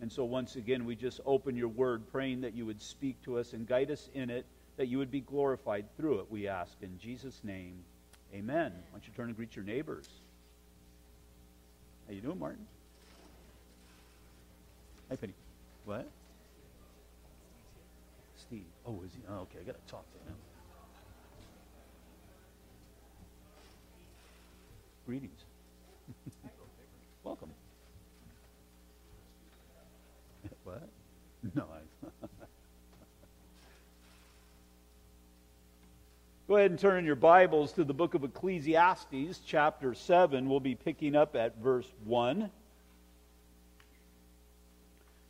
And so, once again, we just open your word, praying that you would speak to us and guide us in it, that you would be glorified through it, we ask. In Jesus' name, amen. Why don't you turn and greet your neighbors? How you doing, Martin? Hi, Penny. What? Steve. Oh, is he? Oh, okay, I got to talk to him. Greetings. Welcome. what? No, I. Go ahead and turn your Bibles to the book of Ecclesiastes, chapter 7. We'll be picking up at verse 1.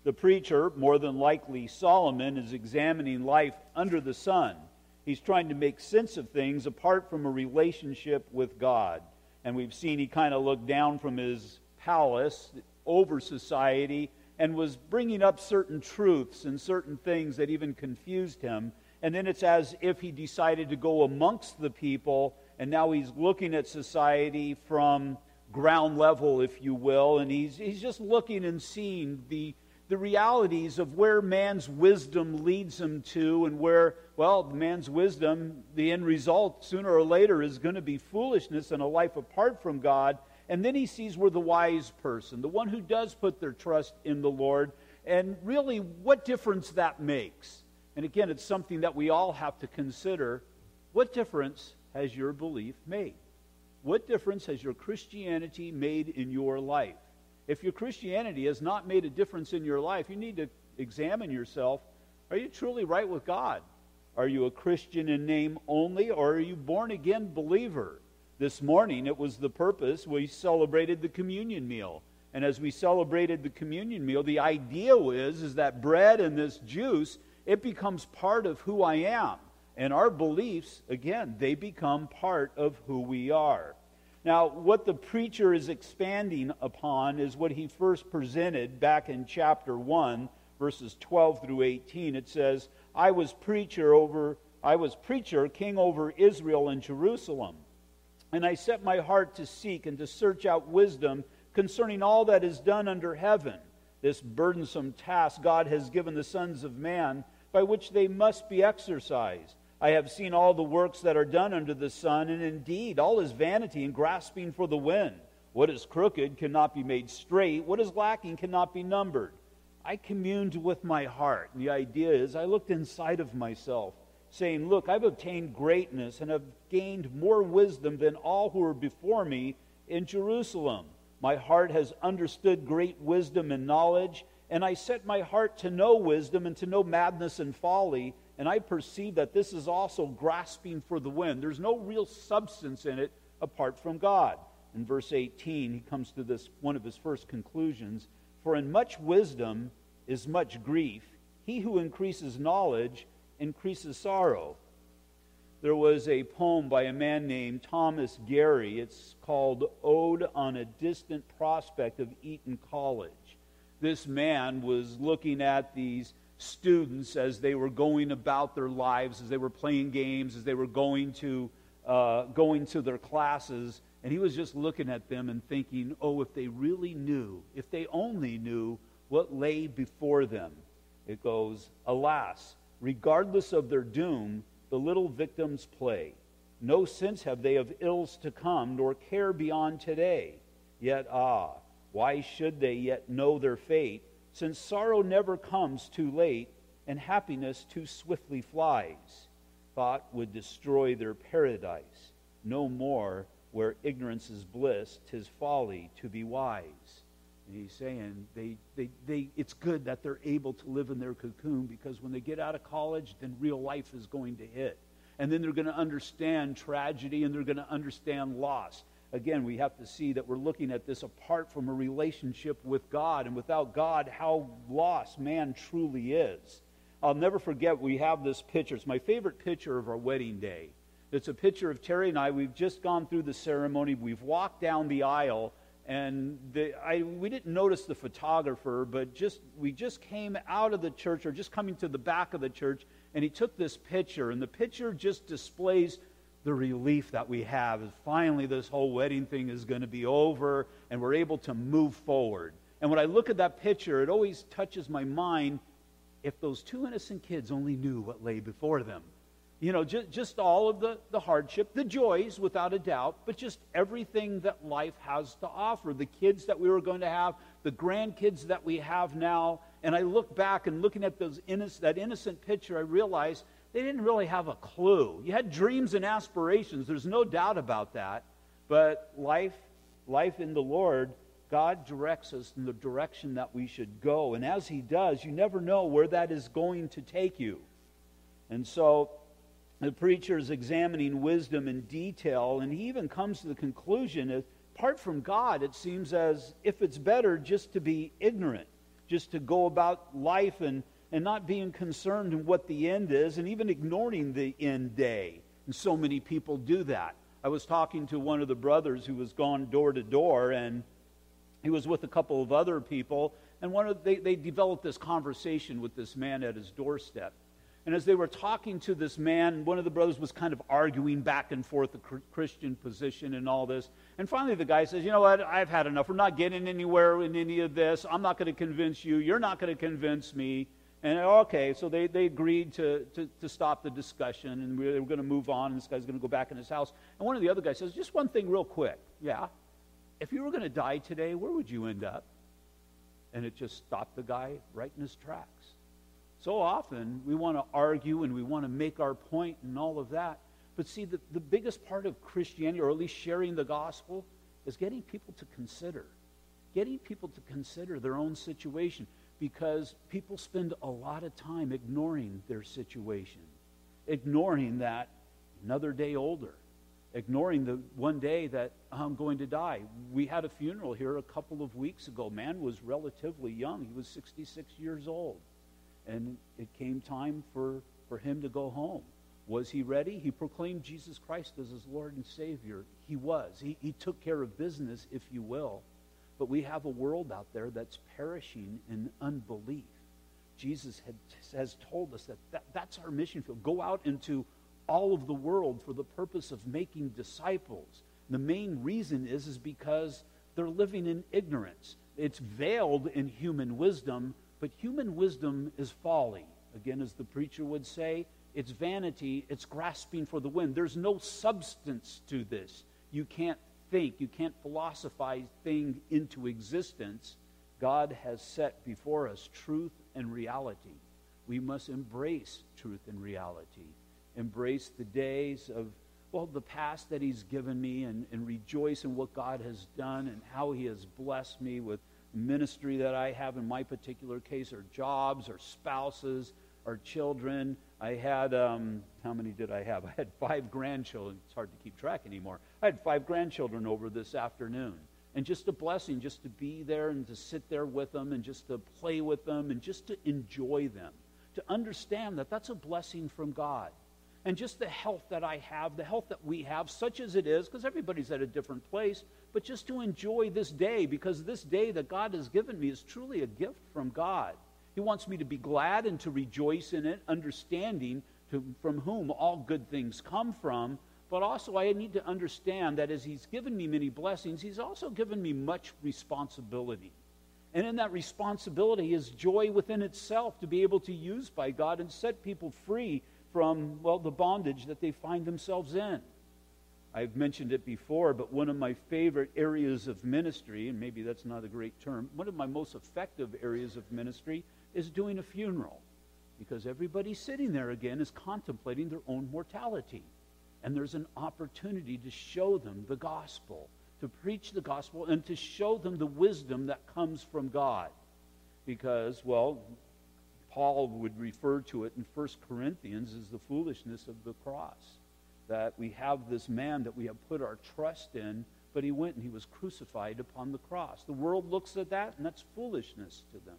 The preacher, more than likely Solomon, is examining life under the sun. He's trying to make sense of things apart from a relationship with God and we've seen he kind of looked down from his palace over society and was bringing up certain truths and certain things that even confused him. And then it's as if he decided to go amongst the people, and now he's looking at society from ground level, if you will, and he's, he's just looking and seeing the the realities of where man's wisdom leads him to and where, well, man's wisdom, the end result sooner or later is going to be foolishness and a life apart from God. And then he sees where the wise person, the one who does put their trust in the Lord, and really what difference that makes. And again, it's something that we all have to consider. What difference has your belief made? What difference has your Christianity made in your life? If your Christianity has not made a difference in your life, you need to examine yourself. Are you truly right with God? Are you a Christian in name only, or are you born again believer? This morning, it was the purpose we celebrated the communion meal. And as we celebrated the communion meal, the idea is, is that bread and this juice, it becomes part of who I am. And our beliefs, again, they become part of who we are. Now, what the preacher is expanding upon is what he first presented back in chapter 1, verses 12 through 18. It says, I was preacher over I was preacher, king over Israel and Jerusalem. And I set my heart to seek and to search out wisdom concerning all that is done under heaven. This burdensome task God has given the sons of man, by which they must be exercised. I have seen all the works that are done under the sun, and indeed all is vanity and grasping for the wind. What is crooked cannot be made straight, what is lacking cannot be numbered. I communed with my heart. And the idea is, I looked inside of myself, saying, Look, I've obtained greatness and have gained more wisdom than all who were before me in Jerusalem. My heart has understood great wisdom and knowledge, and I set my heart to know wisdom and to know madness and folly and I perceive that this is also grasping for the wind. There's no real substance in it apart from God. In verse 18, he comes to this one of his first conclusions For in much wisdom is much grief. He who increases knowledge increases sorrow. There was a poem by a man named Thomas Gray. It's called Ode on a Distant Prospect of Eton College. This man was looking at these students as they were going about their lives, as they were playing games, as they were going to, uh, going to their classes. And he was just looking at them and thinking, oh, if they really knew, if they only knew what lay before them. It goes, alas, regardless of their doom, the little victims play. No sense have they of ills to come, nor care beyond today. Yet, ah, why should they yet know their fate? since sorrow never comes too late and happiness too swiftly flies. Thought would destroy their paradise. No more where ignorance is bliss, tis folly to be wise. And he's saying they, they, they, it's good that they're able to live in their cocoon because when they get out of college, then real life is going to hit. And then they're going to understand tragedy and they're going to understand loss again, we have to see that we're looking at this apart from a relationship with God. And without God, how lost man truly is. I'll never forget, we have this picture. It's my favorite picture of our wedding day. It's a picture of Terry and I. We've just gone through the ceremony. We've walked down the aisle, and the, I, we didn't notice the photographer, but just we just came out of the church, or just coming to the back of the church, and he took this picture, and the picture just displays the relief that we have is finally this whole wedding thing is going to be over and we're able to move forward. And when I look at that picture, it always touches my mind if those two innocent kids only knew what lay before them. You know, just, just all of the, the hardship, the joys, without a doubt, but just everything that life has to offer. The kids that we were going to have, the grandkids that we have now. And I look back and looking at those innocent, that innocent picture, I realize they didn't really have a clue. You had dreams and aspirations, there's no doubt about that. But life, life in the Lord, God directs us in the direction that we should go. And as He does, you never know where that is going to take you. And so the preacher is examining wisdom in detail, and he even comes to the conclusion that apart from God, it seems as if it's better just to be ignorant, just to go about life and, and not being concerned in what the end is, and even ignoring the end day. And so many people do that. I was talking to one of the brothers who was gone door to door, and he was with a couple of other people, and one of they, they developed this conversation with this man at his doorstep. And as they were talking to this man, one of the brothers was kind of arguing back and forth the Christian position and all this. And finally, the guy says, You know what? I've had enough. We're not getting anywhere in any of this. I'm not going to convince you. You're not going to convince me. And okay, so they, they agreed to, to, to stop the discussion, and we were going to move on, and this guy's going to go back in his house. And one of the other guys says, Just one thing, real quick. Yeah. If you were going to die today, where would you end up? And it just stopped the guy right in his tracks. So often we want to argue and we want to make our point and all of that. But see, the, the biggest part of Christianity, or at least sharing the gospel, is getting people to consider. Getting people to consider their own situation because people spend a lot of time ignoring their situation, ignoring that another day older, ignoring the one day that oh, I'm going to die. We had a funeral here a couple of weeks ago. Man was relatively young, he was 66 years old and it came time for, for him to go home. Was he ready? He proclaimed Jesus Christ as his Lord and Savior. He was. He, he took care of business, if you will. But we have a world out there that's perishing in unbelief. Jesus had, has told us that, that that's our mission field. Go out into all of the world for the purpose of making disciples. The main reason is, is because they're living in ignorance. It's veiled in human wisdom, but human wisdom is folly. Again, as the preacher would say, it's vanity, it's grasping for the wind. There's no substance to this. You can't think, you can't philosophize things into existence. God has set before us truth and reality. We must embrace truth and reality. Embrace the days of, well, the past that He's given me and, and rejoice in what God has done and how He has blessed me with ministry that I have in my particular case or jobs or spouses or children. I had, um, how many did I have? I had five grandchildren. It's hard to keep track anymore. I had five grandchildren over this afternoon. And just a blessing just to be there and to sit there with them and just to play with them and just to enjoy them. To understand that that's a blessing from God and just the health that I have, the health that we have, such as it is, because everybody's at a different place, but just to enjoy this day, because this day that God has given me is truly a gift from God. He wants me to be glad and to rejoice in it, understanding to, from whom all good things come from. But also, I need to understand that as He's given me many blessings, He's also given me much responsibility. And in that responsibility is joy within itself to be able to use by God and set people free from, well, the bondage that they find themselves in. I've mentioned it before, but one of my favorite areas of ministry, and maybe that's not a great term, one of my most effective areas of ministry is doing a funeral. Because everybody sitting there again is contemplating their own mortality. And there's an opportunity to show them the gospel, to preach the gospel, and to show them the wisdom that comes from God. Because, well, Paul would refer to it in 1 Corinthians as the foolishness of the cross. That we have this man that we have put our trust in, but he went and he was crucified upon the cross. The world looks at that, and that's foolishness to them.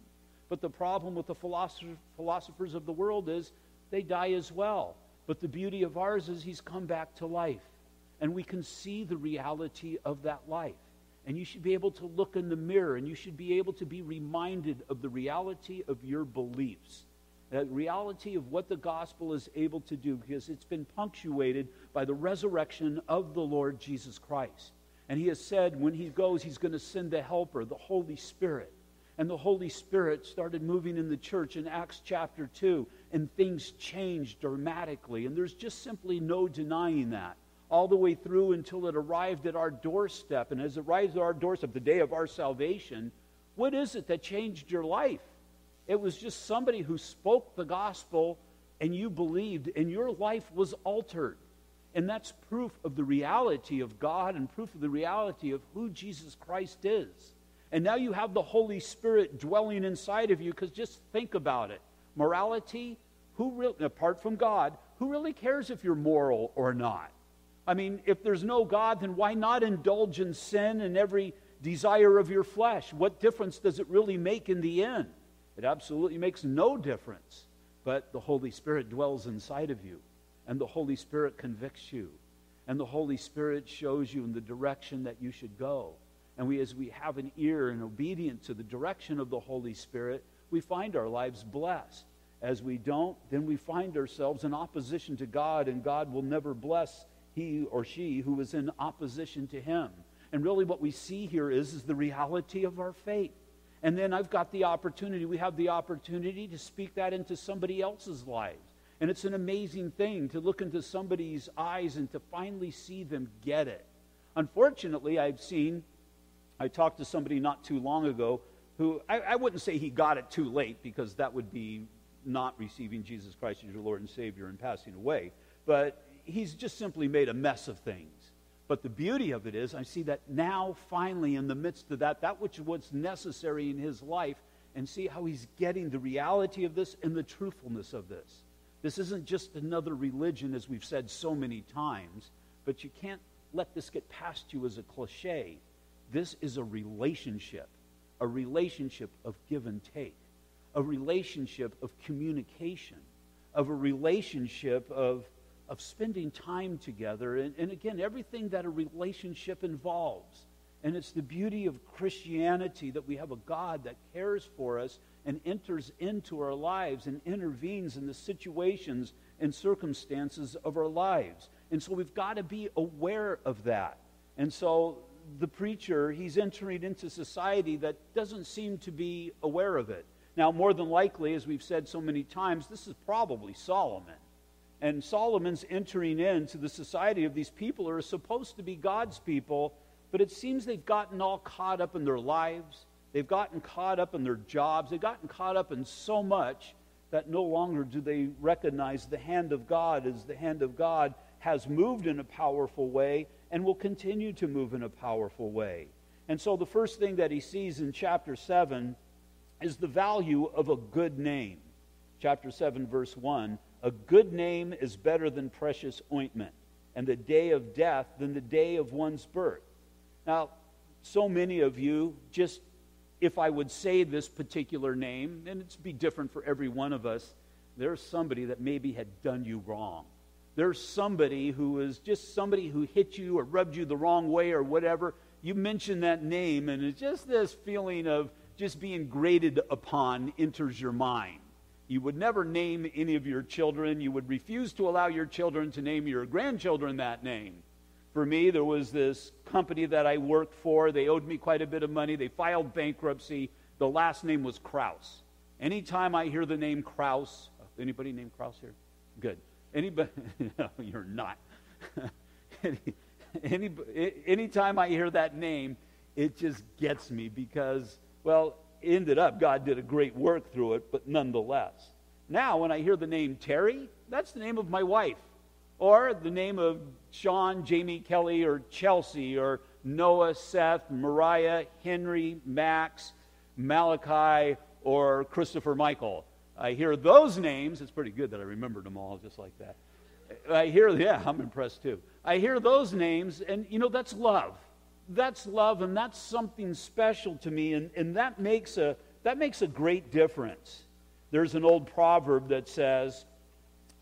But the problem with the philosophers of the world is they die as well. But the beauty of ours is he's come back to life. And we can see the reality of that life. And you should be able to look in the mirror and you should be able to be reminded of the reality of your beliefs. The reality of what the gospel is able to do because it's been punctuated by the resurrection of the Lord Jesus Christ. And he has said when he goes, he's going to send the helper, the Holy Spirit. And the Holy Spirit started moving in the church in Acts chapter 2, and things changed dramatically. And there's just simply no denying that. All the way through until it arrived at our doorstep. And as it arrives at our doorstep, the day of our salvation, what is it that changed your life? It was just somebody who spoke the gospel and you believed, and your life was altered. And that's proof of the reality of God and proof of the reality of who Jesus Christ is. And now you have the Holy Spirit dwelling inside of you because just think about it. Morality, who really, apart from God, who really cares if you're moral or not? I mean, if there's no God, then why not indulge in sin and every desire of your flesh? What difference does it really make in the end? It absolutely makes no difference. But the Holy Spirit dwells inside of you and the Holy Spirit convicts you, and the Holy Spirit shows you in the direction that you should go. And we, as we have an ear and obedient to the direction of the Holy Spirit, we find our lives blessed. As we don't, then we find ourselves in opposition to God, and God will never bless he or she who is in opposition to him. And really, what we see here is, is the reality of our faith. And then I've got the opportunity, we have the opportunity to speak that into somebody else's lives. And it's an amazing thing to look into somebody's eyes and to finally see them get it. Unfortunately, I've seen, I talked to somebody not too long ago who, I, I wouldn't say he got it too late because that would be not receiving Jesus Christ as your Lord and Savior and passing away. But he's just simply made a mess of things. But the beauty of it is, I see that now, finally, in the midst of that, that which was necessary in his life, and see how he's getting the reality of this and the truthfulness of this. This isn't just another religion, as we've said so many times, but you can't let this get past you as a cliche. This is a relationship, a relationship of give and take, a relationship of communication, of a relationship of, of spending time together, and, and again, everything that a relationship involves. And it's the beauty of Christianity that we have a God that cares for us and enters into our lives and intervenes in the situations and circumstances of our lives. And so we've got to be aware of that. And so the preacher, he's entering into society that doesn't seem to be aware of it. Now, more than likely, as we've said so many times, this is probably Solomon. And Solomon's entering into the society of these people who are supposed to be God's people, but it seems they've gotten all caught up in their lives They've gotten caught up in their jobs. They've gotten caught up in so much that no longer do they recognize the hand of God as the hand of God has moved in a powerful way and will continue to move in a powerful way. And so the first thing that he sees in chapter 7 is the value of a good name. Chapter 7, verse 1 A good name is better than precious ointment, and the day of death than the day of one's birth. Now, so many of you just if I would say this particular name, and it's be different for every one of us, there's somebody that maybe had done you wrong. There's somebody who is just somebody who hit you or rubbed you the wrong way or whatever. You mention that name, and it's just this feeling of just being graded upon enters your mind. You would never name any of your children. You would refuse to allow your children to name your grandchildren that name. For me, there was this company that I worked for. They owed me quite a bit of money. They filed bankruptcy. The last name was Kraus. Anytime I hear the name Kraus, anybody named Kraus here? Good. Anybody? no, you're not. Any, any, anytime I hear that name, it just gets me because, well, ended up God did a great work through it, but nonetheless. Now, when I hear the name Terry, that's the name of my wife or the name of Sean, Jamie, Kelly, or Chelsea, or Noah, Seth, Mariah, Henry, Max, Malachi, or Christopher Michael. I hear those names. It's pretty good that I remembered them all just like that. I hear, yeah, I'm impressed too. I hear those names, and you know, that's love. That's love, and that's something special to me, and, and that, makes a, that makes a great difference. There's an old proverb that says,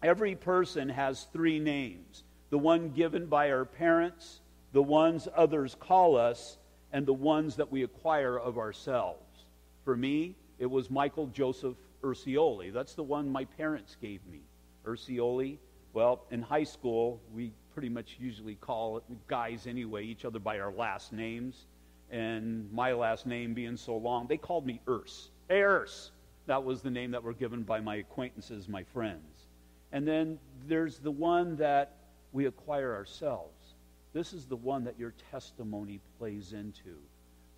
Every person has three names the one given by our parents, the ones others call us, and the ones that we acquire of ourselves. For me, it was Michael Joseph Ursioli. That's the one my parents gave me. Ursioli. Well, in high school, we pretty much usually call it, guys anyway, each other by our last names. And my last name being so long, they called me Urs. Hey, Urs. That was the name that were given by my acquaintances, my friends. And then there's the one that we acquire ourselves. This is the one that your testimony plays into.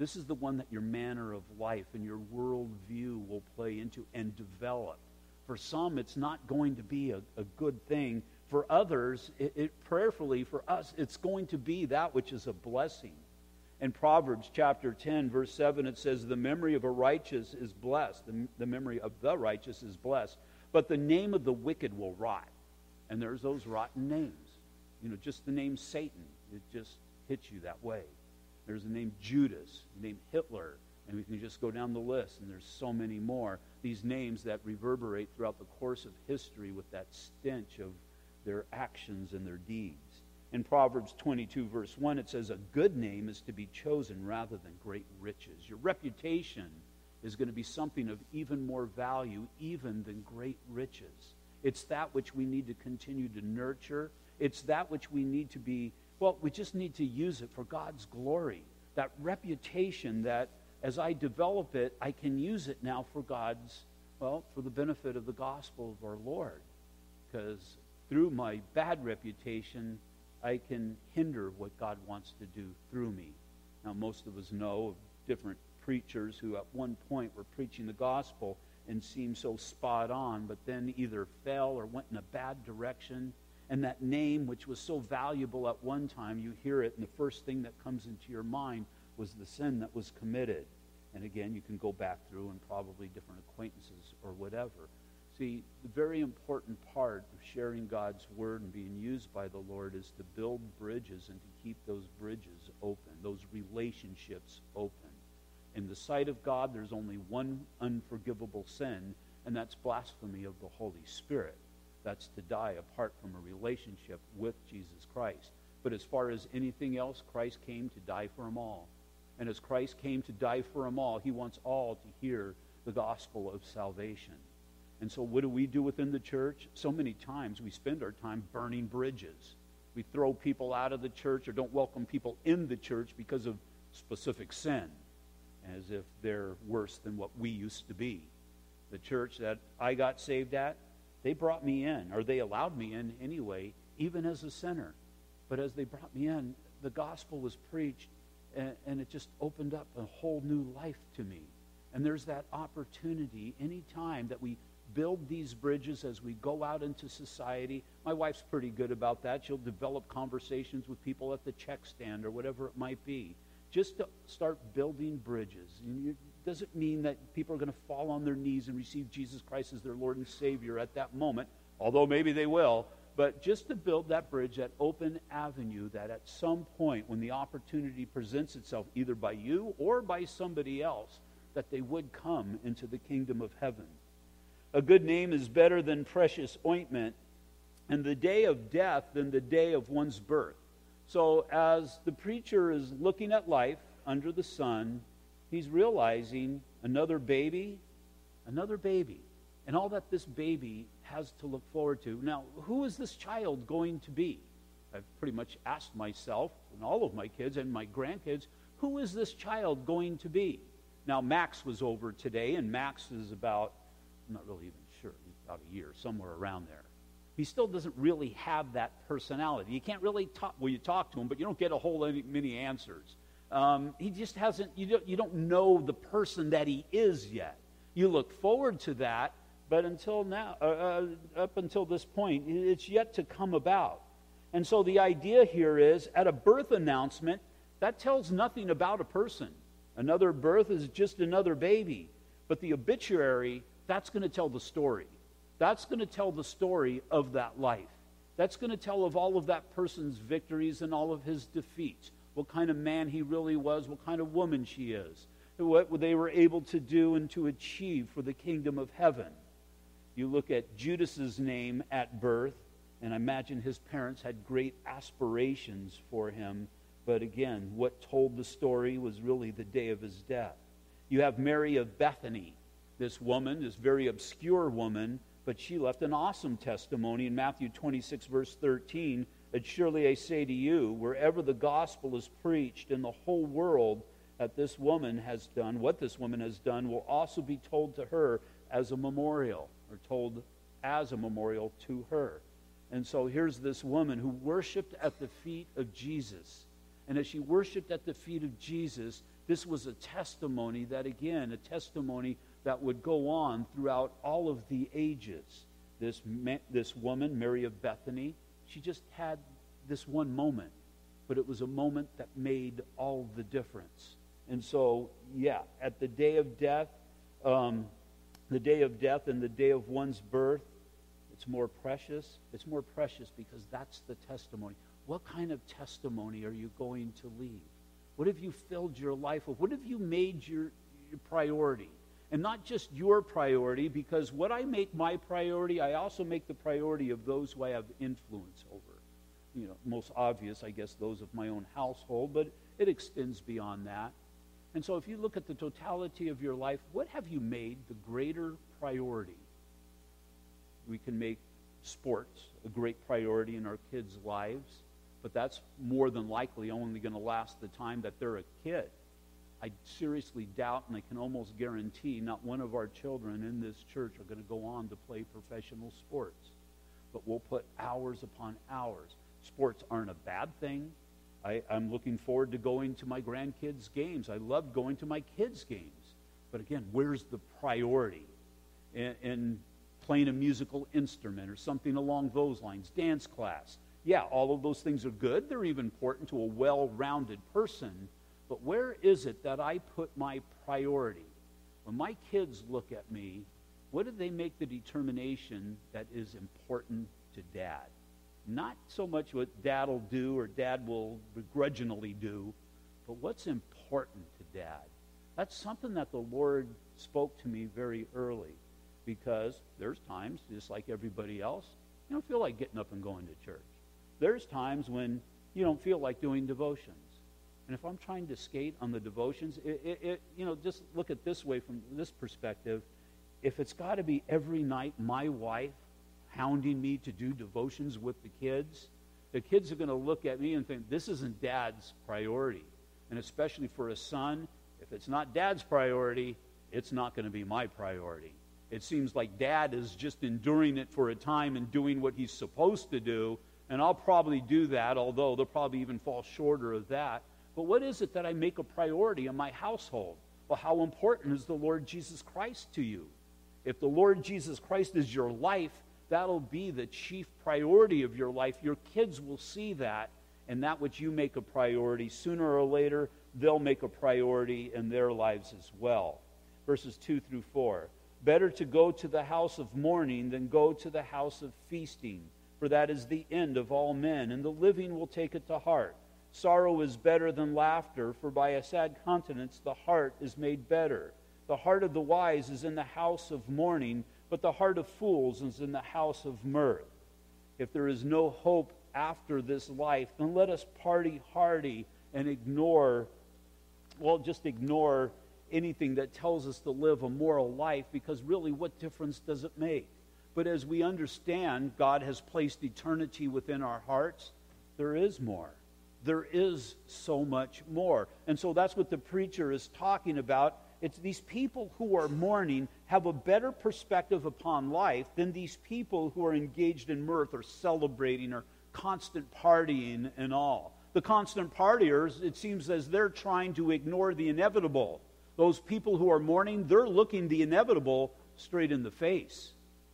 This is the one that your manner of life and your worldview will play into and develop. For some, it's not going to be a, a good thing. For others, it, it, prayerfully, for us, it's going to be that which is a blessing. In Proverbs chapter 10, verse 7, it says, The memory of a righteous is blessed. The, the memory of the righteous is blessed. But the name of the wicked will rot. And there's those rotten names. You know, just the name Satan, it just hits you that way. There's the name Judas, the name Hitler, and we can just go down the list, and there's so many more. These names that reverberate throughout the course of history with that stench of their actions and their deeds. In Proverbs 22, verse 1, it says, A good name is to be chosen rather than great riches. Your reputation is going to be something of even more value, even than great riches. It's that which we need to continue to nurture. It's that which we need to be, well, we just need to use it for God's glory. That reputation that as I develop it, I can use it now for God's, well, for the benefit of the gospel of our Lord. Because through my bad reputation, I can hinder what God wants to do through me. Now, most of us know of different preachers who at one point were preaching the gospel and seemed so spot on, but then either fell or went in a bad direction. And that name, which was so valuable at one time, you hear it, and the first thing that comes into your mind was the sin that was committed. And again, you can go back through and probably different acquaintances or whatever. See, the very important part of sharing God's word and being used by the Lord is to build bridges and to keep those bridges open, those relationships open. In the sight of God, there's only one unforgivable sin, and that's blasphemy of the Holy Spirit. That's to die apart from a relationship with Jesus Christ. But as far as anything else, Christ came to die for them all. And as Christ came to die for them all, he wants all to hear the gospel of salvation. And so, what do we do within the church? So many times we spend our time burning bridges. We throw people out of the church or don't welcome people in the church because of specific sin, as if they're worse than what we used to be. The church that I got saved at, they brought me in, or they allowed me in anyway, even as a sinner. But as they brought me in, the gospel was preached and, and it just opened up a whole new life to me. And there's that opportunity anytime that we build these bridges as we go out into society. My wife's pretty good about that. She'll develop conversations with people at the check stand or whatever it might be. Just to start building bridges. And it doesn't mean that people are going to fall on their knees and receive Jesus Christ as their Lord and Savior at that moment, although maybe they will but just to build that bridge, that open avenue, that at some point when the opportunity presents itself, either by you or by somebody else, that they would come into the kingdom of heaven. A good name is better than precious ointment, and the day of death than the day of one's birth. So, as the preacher is looking at life under the sun, he's realizing another baby, another baby, and all that this baby has to look forward to. Now, who is this child going to be? I've pretty much asked myself and all of my kids and my grandkids, who is this child going to be? Now, Max was over today, and Max is about, I'm not really even sure, about a year, somewhere around there. He still doesn't really have that personality. You can't really talk, well, you talk to him, but you don't get a whole many answers. Um, he just hasn't, you don't, you don't know the person that he is yet. You look forward to that, but until now, uh, uh, up until this point, it's yet to come about. And so the idea here is at a birth announcement, that tells nothing about a person. Another birth is just another baby. But the obituary, that's going to tell the story. That's going to tell the story of that life. That's going to tell of all of that person's victories and all of his defeats. What kind of man he really was, what kind of woman she is, what they were able to do and to achieve for the kingdom of heaven. You look at Judas's name at birth, and I imagine his parents had great aspirations for him. But again, what told the story was really the day of his death. You have Mary of Bethany, this woman, this very obscure woman, but she left an awesome testimony in Matthew 26, verse 13. And surely I say to you, wherever the gospel is preached in the whole world, that this woman has done, what this woman has done, will also be told to her as a memorial, or told as a memorial to her. And so here's this woman who worshiped at the feet of Jesus. And as she worshiped at the feet of Jesus, this was a testimony that, again, a testimony that would go on throughout all of the ages. This, this woman, Mary of Bethany, she just had this one moment, but it was a moment that made all the difference. And so, yeah, at the day of death, um, the day of death and the day of one's birth, it's more precious. It's more precious because that's the testimony. What kind of testimony are you going to leave? What have you filled your life with? What have you made your, your priority? And not just your priority, because what I make my priority, I also make the priority of those who I have influence over. You know, most obvious, I guess, those of my own household, but it extends beyond that. And so if you look at the totality of your life, what have you made the greater priority? We can make sports a great priority in our kids' lives but that's more than likely only going to last the time that they're a kid. I seriously doubt, and I can almost guarantee, not one of our children in this church are going to go on to play professional sports. But we'll put hours upon hours. Sports aren't a bad thing. I, am looking forward to going to my grandkids' games. I love going to my kids' games. But again, where's the priority? In, in playing a musical instrument or something along those lines, dance class yeah, all of those things are good. They're even important to a well rounded person. But where is it that I put my priority? When my kids look at me, what do they make the determination that is important to dad? Not so much what dad will do or dad will begrudgingly do, but what's important to dad. That's something that the Lord spoke to me very early because there's times, just like everybody else, you don't feel like getting up and going to church. There's times when you don't feel like doing devotions. And if I'm trying to skate on the devotions, it, it, it, you know, just look at this way from this perspective. If it's got to be every night my wife hounding me to do devotions with the kids, the kids are going to look at me and think, this isn't dad's priority. And especially for a son, if it's not dad's priority, it's not going to be my priority. It seems like dad is just enduring it for a time and doing what he's supposed to do, and I'll probably do that, although they'll probably even fall shorter of that. But what is it that I make a priority in my household? Well, how important is the Lord Jesus Christ to you? If the Lord Jesus Christ is your life, that'll be the chief priority of your life. Your kids will see that, and that which you make a priority, sooner or later, they'll make a priority in their lives as well. Verses 2 through 4. Better to go to the house of mourning than go to the house of feasting for that is the end of all men, and the living will take it to heart. Sorrow is better than laughter, for by a sad countenance the heart is made better. The heart of the wise is in the house of mourning, but the heart of fools is in the house of mirth. If there is no hope after this life, then let us party hardy and ignore, well, just ignore anything that tells us to live a moral life, because really, what difference does it make? But as we understand God has placed eternity within our hearts, there is more. There is so much more. And so that's what the preacher is talking about. It's these people who are mourning have a better perspective upon life than these people who are engaged in mirth or celebrating or constant partying and all. The constant partiers, it seems as they're trying to ignore the inevitable. Those people who are mourning, they're looking the inevitable straight in the face.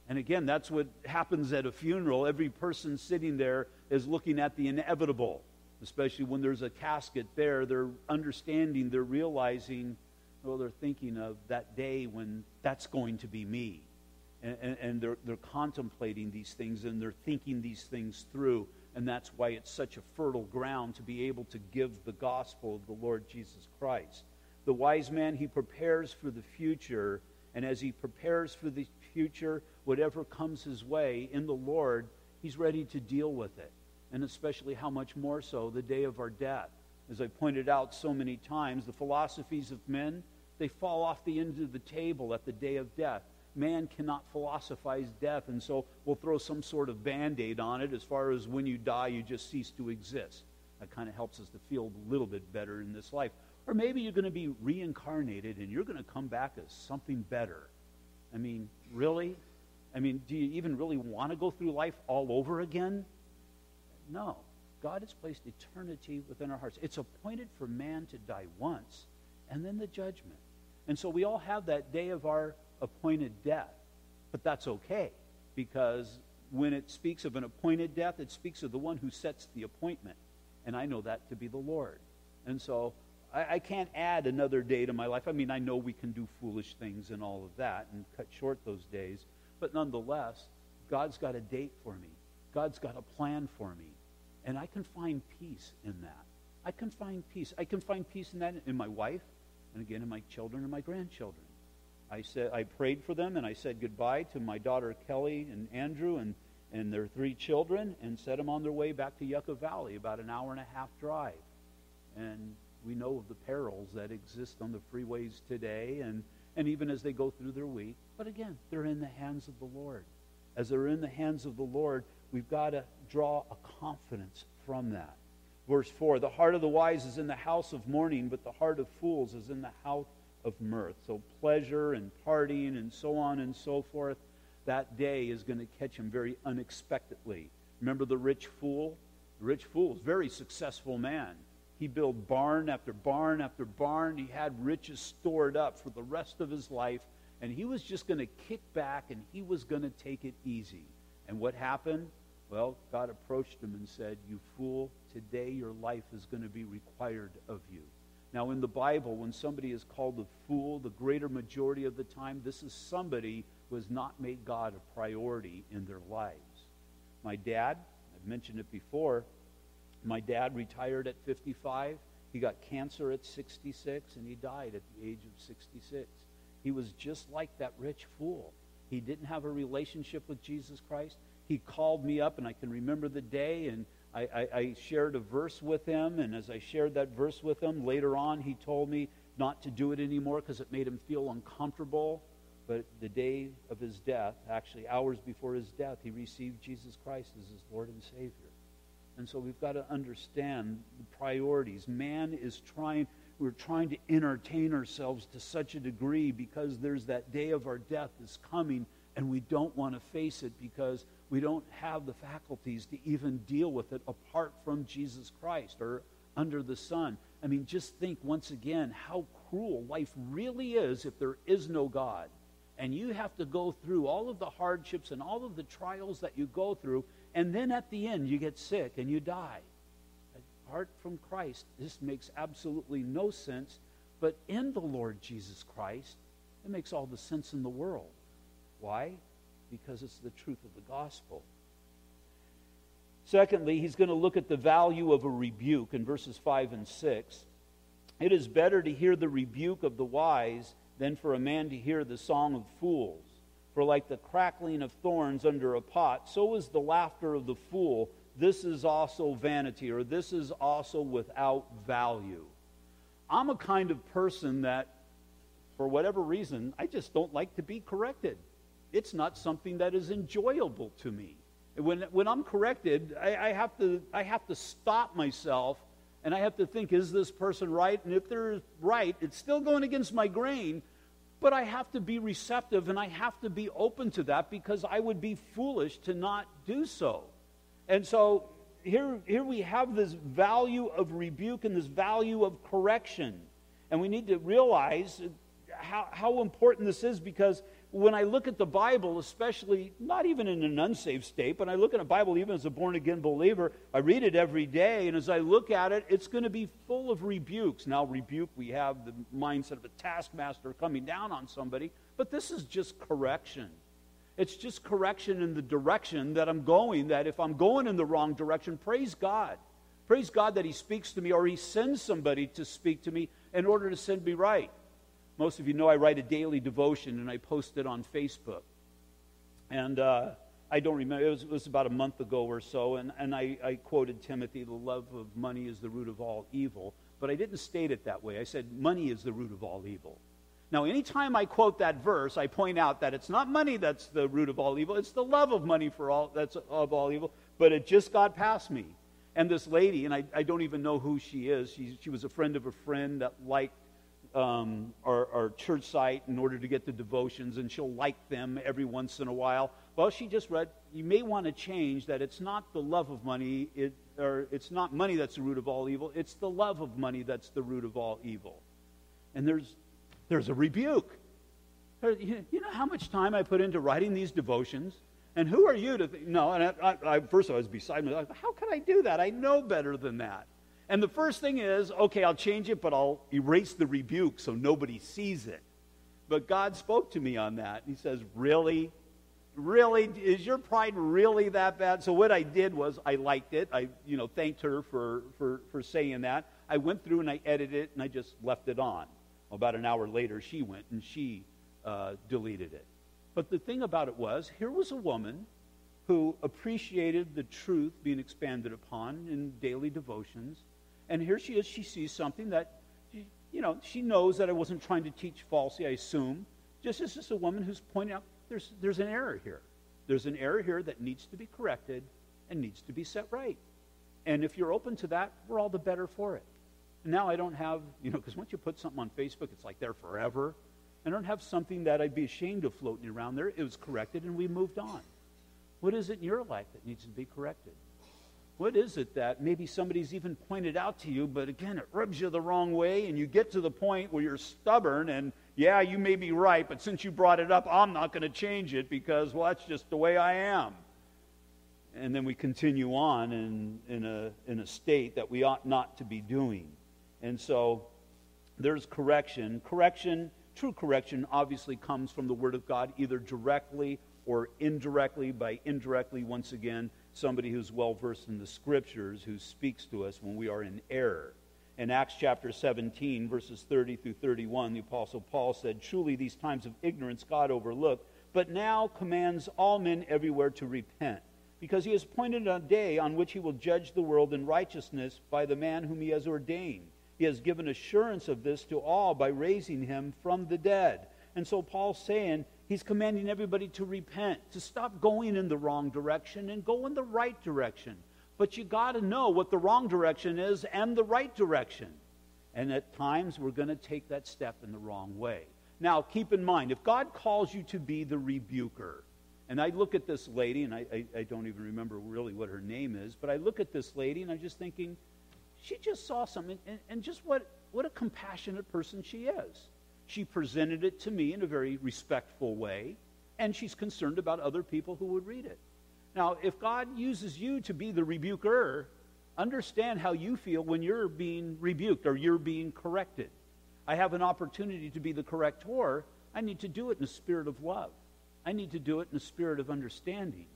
And again, that's what happens at a funeral. Every person sitting there is looking at the inevitable, especially when there's a casket there. They're understanding, they're realizing, well, they're thinking of that day when that's going to be me. And, and, and they're, they're contemplating these things and they're thinking these things through. And that's why it's such a fertile ground to be able to give the gospel of the Lord Jesus Christ. The wise man, he prepares for the future. And as he prepares for the future, whatever comes his way in the Lord, he's ready to deal with it. And especially how much more so the day of our death. As I pointed out so many times, the philosophies of men, they fall off the end of the table at the day of death. Man cannot philosophize death, and so we'll throw some sort of band aid on it as far as when you die, you just cease to exist. That kind of helps us to feel a little bit better in this life. Or maybe you're going to be reincarnated and you're going to come back as something better. I mean, really? I mean, do you even really want to go through life all over again? No. God has placed eternity within our hearts. It's appointed for man to die once and then the judgment. And so we all have that day of our appointed death. But that's okay because when it speaks of an appointed death, it speaks of the one who sets the appointment. And I know that to be the Lord. And so I, I, can't add another day to my life. I mean, I know we can do foolish things and all of that and cut short those days. But nonetheless, God's got a date for me. God's got a plan for me. And I can find peace in that. I can find peace. I can find peace in that in my wife, and again in my children and my grandchildren. I said I prayed for them and I said goodbye to my daughter Kelly and Andrew and, and their three children and set them on their way back to Yucca Valley, about an hour and a half drive. And we know of the perils that exist on the freeways today and, and even as they go through their week. But again, they're in the hands of the Lord. As they're in the hands of the Lord, we've got to draw a confidence from that. Verse 4 The heart of the wise is in the house of mourning, but the heart of fools is in the house of mirth. So, pleasure and partying and so on and so forth, that day is going to catch him very unexpectedly. Remember the rich fool? The rich fool is a very successful man. He built barn after barn after barn. He had riches stored up for the rest of his life, and he was just going to kick back and he was going to take it easy. And what happened? Well, God approached him and said, You fool, today your life is going to be required of you. Now, in the Bible, when somebody is called a fool, the greater majority of the time, this is somebody who has not made God a priority in their lives. My dad, I've mentioned it before, my dad retired at 55. He got cancer at 66, and he died at the age of 66. He was just like that rich fool. He didn't have a relationship with Jesus Christ he called me up, and I can remember the day, and I, I, I, shared a verse with him. And as I shared that verse with him, later on, he told me not to do it anymore because it made him feel uncomfortable. But the day of his death, actually hours before his death, he received Jesus Christ as his Lord and Savior. And so we've got to understand the priorities. Man is trying, we're trying to entertain ourselves to such a degree because there's that day of our death is coming, and we don't want to face it because we don't have the faculties to even deal with it apart from Jesus Christ or under the sun. I mean, just think once again how cruel life really is if there is no God. And you have to go through all of the hardships and all of the trials that you go through, and then at the end you get sick and you die. Apart from Christ, this makes absolutely no sense. But in the Lord Jesus Christ, it makes all the sense in the world. Why? Because it's the truth of the gospel. Secondly, he's going to look at the value of a rebuke in verses 5 and 6. It is better to hear the rebuke of the wise than for a man to hear the song of fools. For like the crackling of thorns under a pot, so is the laughter of the fool. This is also vanity, or this is also without value. I'm a kind of person that, for whatever reason, I just don't like to be corrected it's not something that is enjoyable to me. When, when I'm corrected, I, I, have to, I have to stop myself and I have to think, is this person right? And if they're right, it's still going against my grain, but I have to be receptive and I have to be open to that because I would be foolish to not do so. And so here, here we have this value of rebuke and this value of correction. And we need to realize how, how important this is because when I look at the Bible, especially not even in an unsaved state, but I look at a Bible even as a born again believer, I read it every day, and as I look at it, it's going to be full of rebukes. Now, rebuke, we have the mindset of a taskmaster coming down on somebody, but this is just correction. It's just correction in the direction that I'm going, that if I'm going in the wrong direction, praise God. Praise God that He speaks to me or He sends somebody to speak to me in order to send me right. Most of you know I write a daily devotion and I post it on Facebook. And uh, I don't remember, it was, it was, about a month ago or so, and, and I, I quoted Timothy, the love of money is the root of all evil. But I didn't state it that way. I said, money is the root of all evil. Now, anytime I quote that verse, I point out that it's not money that's the root of all evil, it's the love of money for all that's of all evil, but it just got past me. And this lady, and I, I don't even know who she is, she, she was a friend of a friend that liked um, our, our church site in order to get the devotions, and she'll like them every once in a while. Well, she just read, you may want to change that it's not the love of money, it, or it's not money that's the root of all evil, it's the love of money that's the root of all evil. And there's, there's a rebuke. You know how much time I put into writing these devotions? And who are you to think? No, and I, I, I, first I was beside me. How can I do that? I know better than that. And the first thing is, okay, I'll change it, but I'll erase the rebuke so nobody sees it. But God spoke to me on that. He says, Really? Really? Is your pride really that bad? So what I did was I liked it. I, you know, thanked her for, for, for saying that. I went through and I edited it and I just left it on. About an hour later, she went and she uh, deleted it. But the thing about it was, here was a woman who appreciated the truth being expanded upon in daily devotions. And here she is, she sees something that, you know, she knows that I wasn't trying to teach falsely, I assume. Just as just a woman who's pointing out there's, there's an error here. There's an error here that needs to be corrected and needs to be set right. And if you're open to that, we're all the better for it. And now I don't have, you know, because once you put something on Facebook, it's like there forever. I don't have something that I'd be ashamed of floating around there. It was corrected and we moved on. What is it in your life that needs to be corrected? What is it that maybe somebody's even pointed out to you, but again, it rubs you the wrong way, and you get to the point where you're stubborn, and yeah, you may be right, but since you brought it up, I'm not going to change it because, well, that's just the way I am. And then we continue on in, in, a, in a state that we ought not to be doing. And so there's correction. Correction True correction obviously comes from the Word of God, either directly or indirectly. By indirectly, once again, somebody who's well versed in the Scriptures who speaks to us when we are in error. In Acts chapter 17, verses 30 through 31, the Apostle Paul said, Truly, these times of ignorance God overlooked, but now commands all men everywhere to repent, because he has appointed a day on which he will judge the world in righteousness by the man whom he has ordained. He has given assurance of this to all by raising him from the dead. And so Paul's saying he's commanding everybody to repent, to stop going in the wrong direction and go in the right direction. But you got to know what the wrong direction is and the right direction. And at times we're going to take that step in the wrong way. Now, keep in mind, if God calls you to be the rebuker, and I look at this lady, and I, I, I don't even remember really what her name is, but I look at this lady and I'm just thinking, she just saw something, and, and just what, what a compassionate person she is. She presented it to me in a very respectful way, and she's concerned about other people who would read it. Now, if God uses you to be the rebuker, understand how you feel when you're being rebuked or you're being corrected. I have an opportunity to be the corrector. I need to do it in a spirit of love. I need to do it in a spirit of understanding.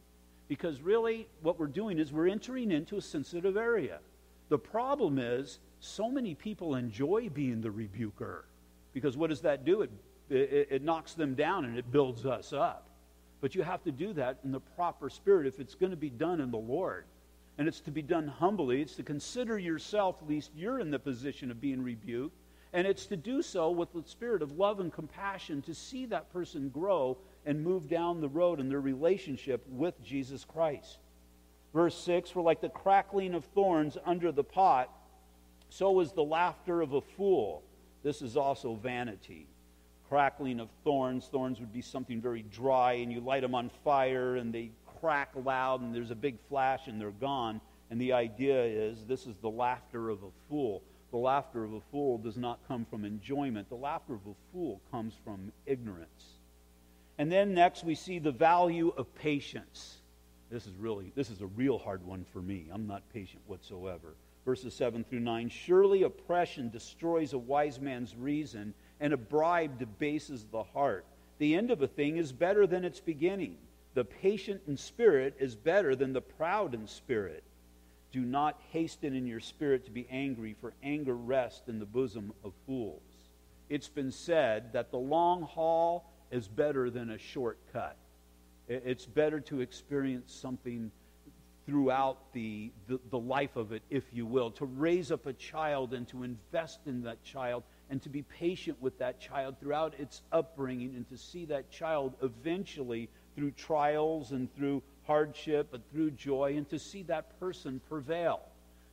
Because really, what we're doing is we're entering into a sensitive area. The problem is, so many people enjoy being the rebuker because what does that do? It, it, it, knocks them down and it builds us up. But you have to do that in the proper spirit if it's going to be done in the Lord. And it's to be done humbly. It's to consider yourself, at least you're in the position of being rebuked. And it's to do so with the spirit of love and compassion to see that person grow and move down the road in their relationship with Jesus Christ. Verse 6 For like the crackling of thorns under the pot, so is the laughter of a fool. This is also vanity. Crackling of thorns. Thorns would be something very dry, and you light them on fire, and they crack loud, and there's a big flash, and they're gone. And the idea is this is the laughter of a fool. The laughter of a fool does not come from enjoyment, the laughter of a fool comes from ignorance. And then next, we see the value of patience. This is really, this is a real hard one for me. I'm not patient whatsoever. Verses 7 through 9 Surely oppression destroys a wise man's reason, and a bribe debases the heart. The end of a thing is better than its beginning. The patient in spirit is better than the proud in spirit. Do not hasten in your spirit to be angry, for anger rests in the bosom of fools. It's been said that the long haul is better than a short cut. It's better to experience something throughout the, the, the, life of it, if you will, to raise up a child and to invest in that child and to be patient with that child throughout its upbringing and to see that child eventually through trials and through hardship and through joy and to see that person prevail.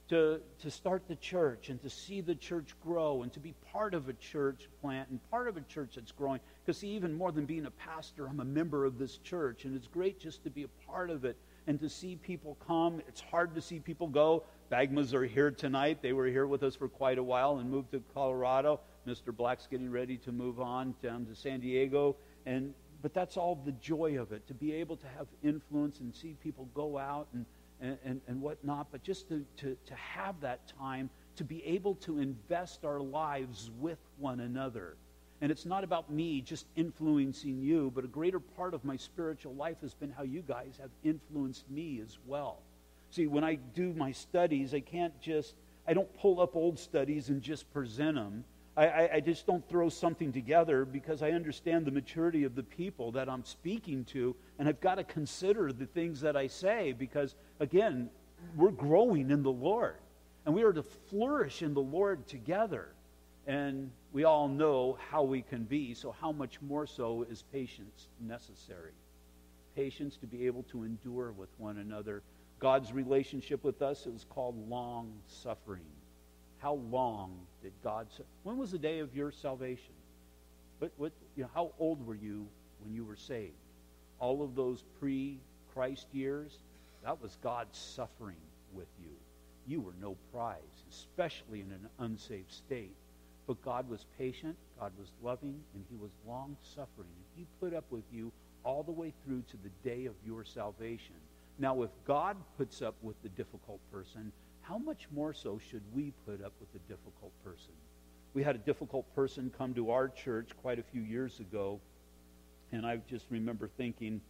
to, to start the church and to see the church grow and to be part of a church plant and part of a church that's growing. Because, see, even more than being a pastor, I'm a member of this church, and it's great just to be a part of it and to see people come. It's hard to see people go. Bagmas are here tonight. They were here with us for quite a while and moved to Colorado. Mr. Black's getting ready to move on down to San Diego. And, but that's all the joy of it, to be able to have influence and see people go out and and, and, and whatnot, but just to, to, to have that time to be able to invest our lives with one another. And it's not about me just influencing you, but a greater part of my spiritual life has been how you guys have influenced me as well. See, when I do my studies, I can't just, I don't pull up old studies and just present them. I, I, I, just don't throw something together because I understand the maturity of the people that I'm speaking to, and I've got to consider the things that I say because, again, we're growing in the Lord, and we are to flourish in the Lord together. And we all know how we can be, so how much more so is patience necessary? Patience to be able to endure with one another. God's relationship with us is called long suffering. How long did God say? When was the day of your salvation? What, what, you know, how old were you when you were saved? All of those pre Christ years, that was God suffering with you. You were no prize, especially in an unsaved state. But God was patient, God was loving, and He was long suffering. And He put up with you all the way through to the day of your salvation. Now, if God puts up with the difficult person, how much more so should we put up with the difficult person? We had a difficult person come to our church quite a few years ago, and I just remember thinking,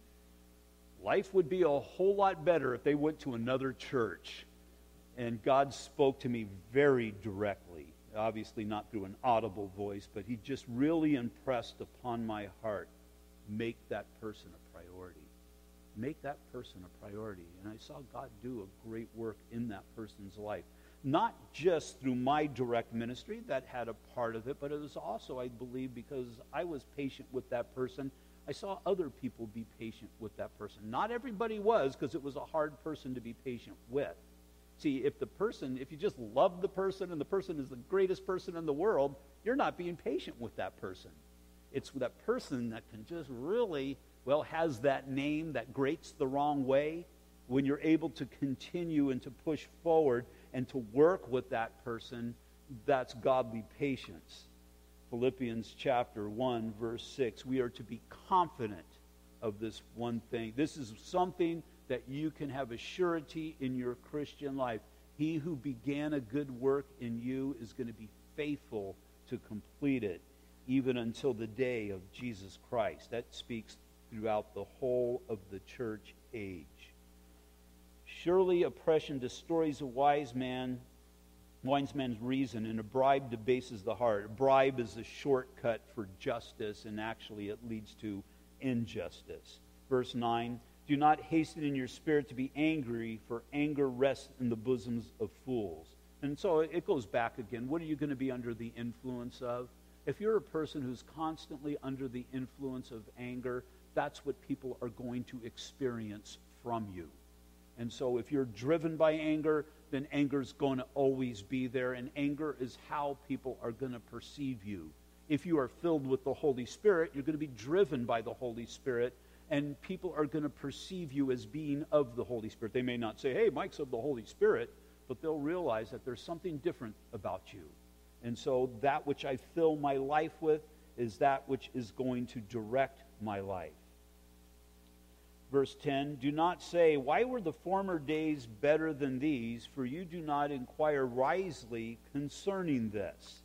life would be a whole lot better if they went to another church. And God spoke to me very directly, obviously not through an audible voice, but He just really impressed upon my heart make that person a priority make that person a priority. And I saw God do a great work in that person's life. Not just through my direct ministry, that had a part of it, but it was also, I believe, because I was patient with that person. I saw other people be patient with that person. Not everybody was, because it was a hard person to be patient with. See, if the person, if you just love the person and the person is the greatest person in the world, you're not being patient with that person. It's that person that can just really well, has that name that grates the wrong way, when you're able to continue and to push forward and to work with that person, that's godly patience. Philippians chapter 1, verse 6. We are to be confident of this one thing. This is something that you can have a surety in your Christian life. He who began a good work in you is going to be faithful to complete it, even until the day of Jesus Christ. That speaks throughout the whole of the church age. Surely oppression destroys a wise man, wise man's reason, and a bribe debases the heart. A bribe is a shortcut for justice, and actually it leads to injustice. Verse 9 Do not hasten in your spirit to be angry, for anger rests in the bosoms of fools. And so it goes back again. What are you going to be under the influence of? If you're a person who's constantly under the influence of anger, that's what people are going to experience from you. And so if you're driven by anger, then anger is going to always be there, and anger is how people are going to perceive you. If you are filled with the Holy Spirit, you're going to be driven by the Holy Spirit, and people are going to perceive you as being of the Holy Spirit. They may not say, hey, Mike's of the Holy Spirit, but they'll realize that there's something different about you. And so that which I fill my life with is that which is going to direct my life verse 10 Do not say, Why were the former days better than these? For you do not inquire wisely concerning this.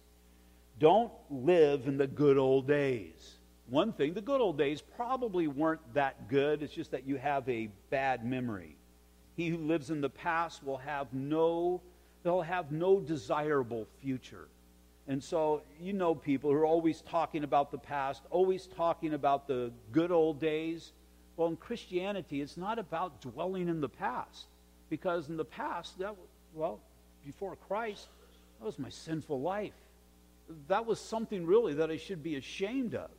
Don't live in the good old days. One thing, the good old days probably weren't that good. It's just that you have a bad memory. He who lives in the past will have no, they'll have no desirable future. And so, you know people who are always talking about the past, always talking about the good old days. Well, in Christianity, it's not about dwelling in the past. Because in the past, that, well, before Christ, that was my sinful life. That was something really that I should be ashamed of.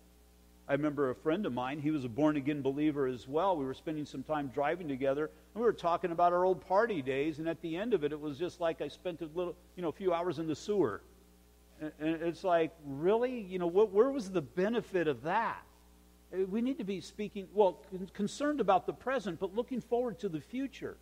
I remember a friend of mine, he was a born again believer as well. We were spending some time driving together, and we were talking about our old party days, and at the end of it, it was just like I spent a little, you know, a few hours in the sewer. And it's like, really? You know, what, where was the benefit of that? Uh, we need to be speaking, well, concerned about the present, but looking forward to the future.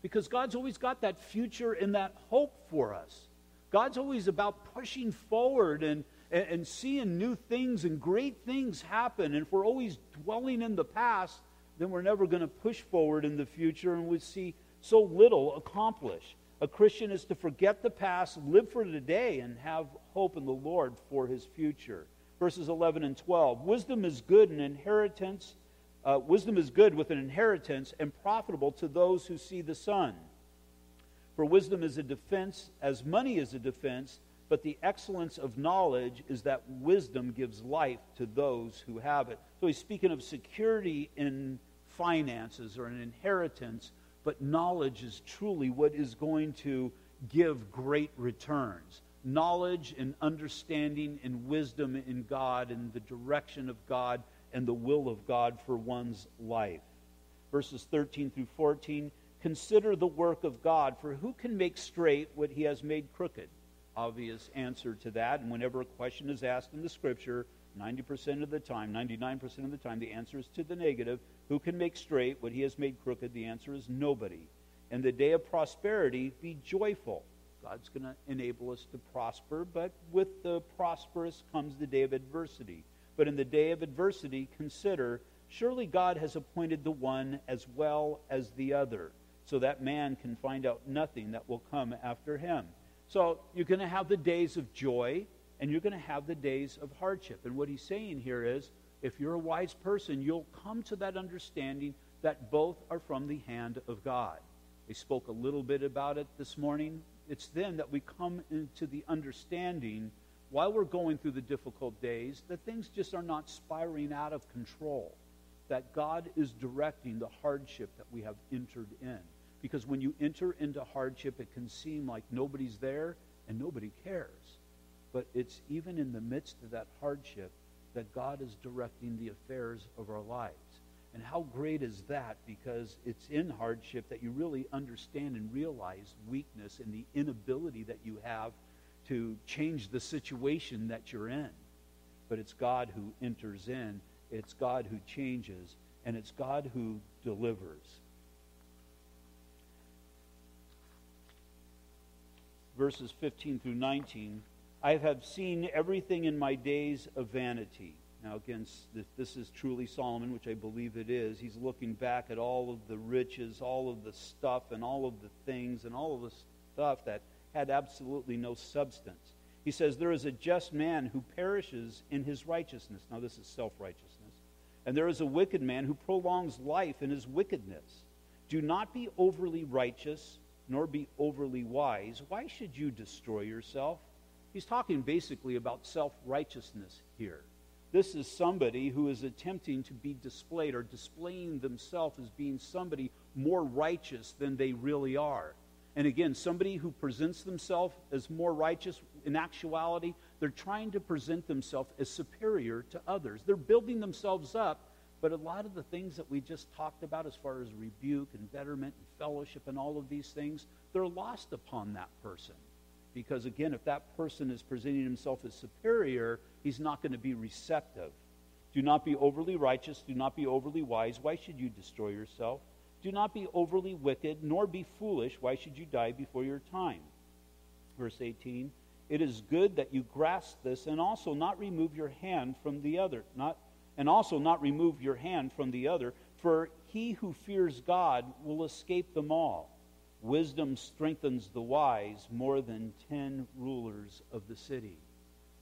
Because God's always got that future and that hope for us. God's always about pushing forward and, and, and seeing new things and great things happen. And if we're always dwelling in the past, then we're never going to push forward in the future and we see so little accomplished. A Christian is to forget the past, live for today, and have hope in the Lord for his future. Verses 11 and 12. Wisdom is good and inheritance. Uh, wisdom is good with an inheritance and profitable to those who see the sun. For wisdom is a defense, as money is a defense, but the excellence of knowledge is that wisdom gives life to those who have it. So he's speaking of security in finances or an inheritance but knowledge is truly what is going to give great returns. Knowledge and understanding and wisdom in God and the direction of God and the will of God for one's life. Verses 13 through 14 Consider the work of God, for who can make straight what he has made crooked? Obvious answer to that. And whenever a question is asked in the scripture, 90% of the time, 99% of the time, the answer is to the negative. Who can make straight what he has made crooked? The answer is nobody. And the day of prosperity, be joyful. God's going to enable us to prosper, but with the prosperous comes the day of adversity. But in the day of adversity, consider surely God has appointed the one as well as the other, so that man can find out nothing that will come after him. So you're going to have the days of joy and you're going to have the days of hardship. And what he's saying here is if you're a wise person, you'll come to that understanding that both are from the hand of God. They spoke a little bit about it this morning. It's then that we come into the understanding while we're going through the difficult days that things just are not spiraling out of control. That God is directing the hardship that we have entered in. Because when you enter into hardship, it can seem like nobody's there and nobody cares. But it's even in the midst of that hardship that God is directing the affairs of our lives. And how great is that? Because it's in hardship that you really understand and realize weakness and the inability that you have to change the situation that you're in. But it's God who enters in, it's God who changes, and it's God who delivers. Verses 15 through 19 I have seen everything in my days of vanity. Now, again, this is truly Solomon, which I believe it is. He's looking back at all of the riches, all of the stuff, and all of the things, and all of the stuff that had absolutely no substance. He says, There is a just man who perishes in his righteousness. Now, this is self righteousness. And there is a wicked man who prolongs life in his wickedness. Do not be overly righteous, nor be overly wise. Why should you destroy yourself? He's talking basically about self righteousness here. This is somebody who is attempting to be displayed or displaying themselves as being somebody more righteous than they really are. And again, somebody who presents themselves as more righteous, in actuality, they're trying to present themselves as superior to others. They're building themselves up, but a lot of the things that we just talked about, as far as rebuke and betterment and fellowship and all of these things, they're lost upon that person. Because again, if that person is presenting himself as superior, he's not going to be receptive. Do not be overly righteous. Do not be overly wise. Why should you destroy yourself? Do not be overly wicked, nor be foolish. Why should you die before your time? Verse 18 It is good that you grasp this and also not remove your hand from the other. Not, and also not remove your hand from the other, for he who fears God will escape them all. Wisdom strengthens the wise more than ten rulers of the city.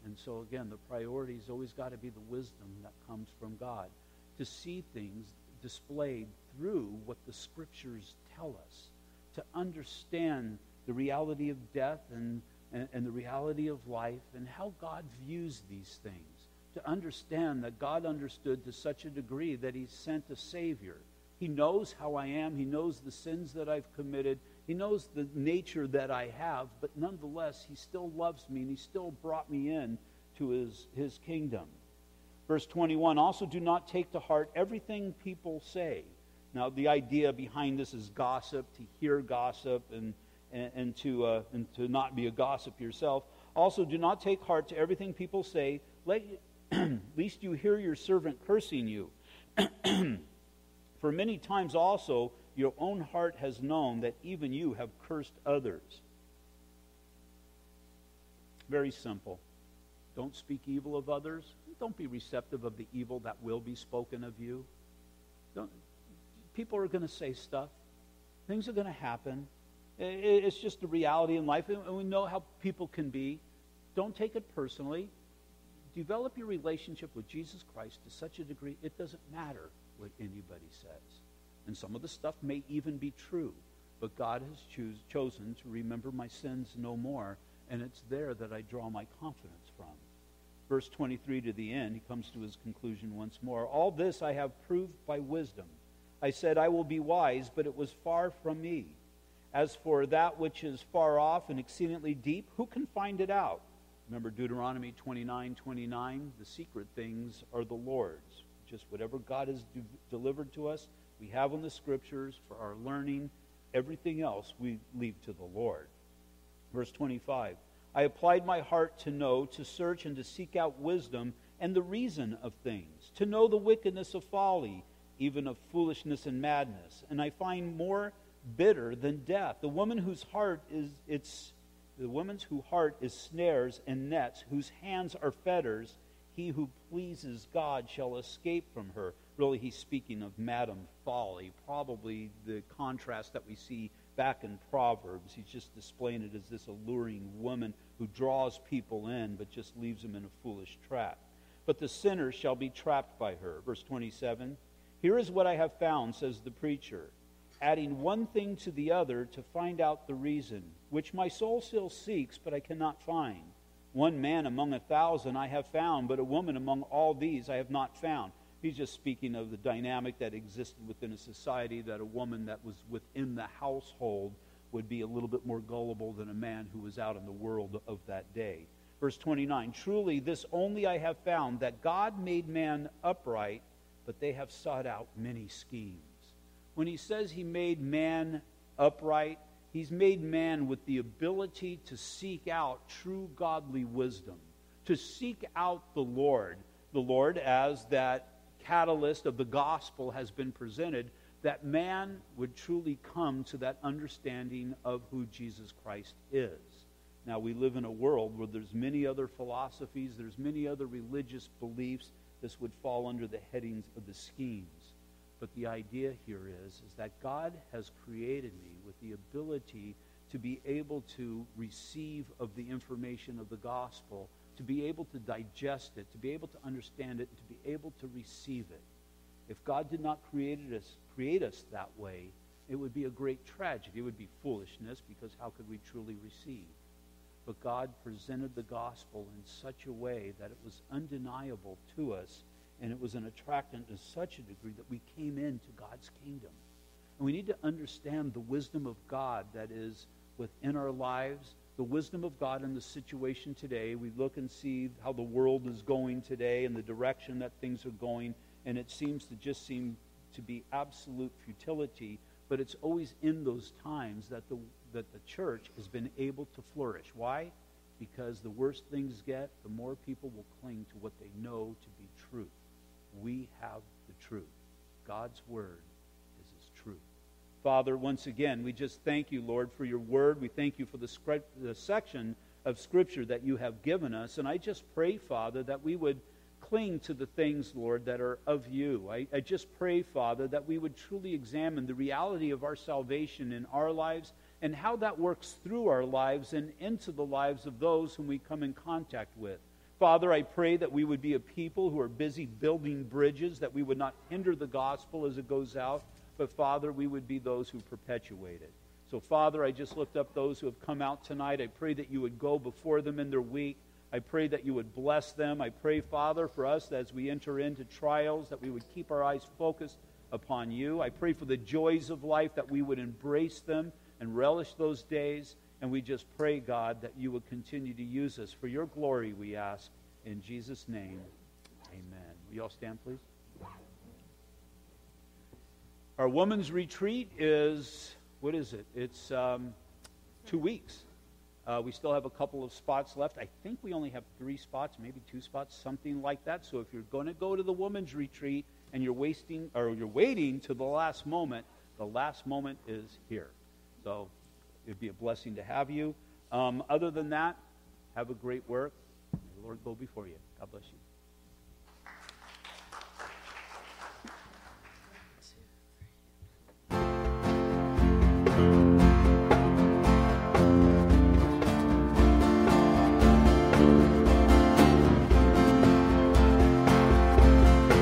And so, again, the priority's always got to be the wisdom that comes from God to see things displayed through what the scriptures tell us, to understand the reality of death and, and, and the reality of life and how God views these things, to understand that God understood to such a degree that he sent a Savior. He knows how I am. He knows the sins that I've committed. He knows the nature that I have, but nonetheless, he still loves me and he still brought me in to his, his kingdom. Verse 21 Also, do not take to heart everything people say. Now, the idea behind this is gossip, to hear gossip, and, and, and to, uh, and to not be a gossip yourself. Also, do not take heart to everything people say, lest you hear your servant cursing you. For many times also your own heart has known that even you have cursed others. Very simple. Don't speak evil of others. Don't be receptive of the evil that will be spoken of you. Don't, people are going to say stuff. Things are going to happen. It's just the reality in life, and we know how people can be. Don't take it personally. Develop your relationship with Jesus Christ to such a degree it doesn't matter what anybody says. And some of the stuff may even be true, but God has choose, chosen to remember my sins no more, and it's there that I draw my confidence from. Verse 23 to the end, he comes to his conclusion once more. All this I have proved by wisdom. I said, I will be wise, but it was far from me. As for that which is far off and exceedingly deep, who can find it out? Remember Deuteronomy 29 29? The secret things are the Lord's. Just whatever God has de- delivered to us, we have in the scriptures for our learning. Everything else we leave to the Lord. Verse 25 I applied my heart to know, to search, and to seek out wisdom and the reason of things, to know the wickedness of folly, even of foolishness and madness. And I find more bitter than death. The woman whose heart is its the woman's whose heart is snares and nets, whose hands are fetters, he who pleases God shall escape from her. Really, he's speaking of Madam Folly, probably the contrast that we see back in Proverbs. He's just displaying it as this alluring woman who draws people in but just leaves them in a foolish trap. But the sinner shall be trapped by her. Verse 27 Here is what I have found, says the preacher, adding one thing to the other to find out the reason, which my soul still seeks, but I cannot find. One man among a thousand I have found, but a woman among all these I have not found. He's just speaking of the dynamic that existed within a society that a woman that was within the household would be a little bit more gullible than a man who was out in the world of that day. Verse 29 Truly, this only I have found, that God made man upright, but they have sought out many schemes. When he says he made man upright, he's made man with the ability to seek out true godly wisdom, to seek out the Lord, the Lord as that catalyst of the gospel has been presented, that man would truly come to that understanding of who Jesus Christ is. Now we live in a world where there's many other philosophies, there's many other religious beliefs. This would fall under the headings of the schemes. But the idea here is, is that God has created me with the ability to be able to receive of the information of the gospel to be able to digest it, to be able to understand it, and to be able to receive it. If God did not create us, create us that way, it would be a great tragedy. It would be foolishness because how could we truly receive? But God presented the gospel in such a way that it was undeniable to us and it was an attractant to such a degree that we came into God's kingdom. And we need to understand the wisdom of God that is within our lives the wisdom of God in the situation today. We look and see how the world is going today and the direction that things are going, and it seems to just seem to be absolute futility. But it's always in those times that the, that the church has been able to flourish. Why? Because the worse things get, the more people will cling to what they know to be truth. We have the truth. God's word is his truth. Father, once again, we just thank you, Lord, for your word. We thank you for the, the section of Scripture that you have given us. And I just pray, Father, that we would cling to the things, Lord, that are of you. I, I just pray, Father, that we would truly examine the reality of our salvation in our lives and how that works through our lives and into the lives of those whom we come in contact with. Father, I pray that we would be a people who are busy building bridges, that we would not hinder the gospel as it goes out, but Father, we would be those who perpetuate it. So, Father, I just lift up those who have come out tonight. I pray that you would go before them in their week. I pray that you would bless them. I pray, Father, for us as we enter into trials, that we would keep our eyes focused upon you. I pray for the joys of life, that we would embrace them and relish those days. And we just pray, God, that you would continue to use us for your glory, we ask. In Jesus' name, amen. Will you all stand, please? Our women's retreat is, what is it? It's um, two weeks. Uh, we still have a couple of spots left. I think we only have three spots, maybe two spots, something like that. So if you're going to go to the women's retreat and you're wasting or you're waiting to the last moment, the last moment is here. So it'd be a blessing to have you. Um, other than that, have a great work. May the Lord go before you. God bless you.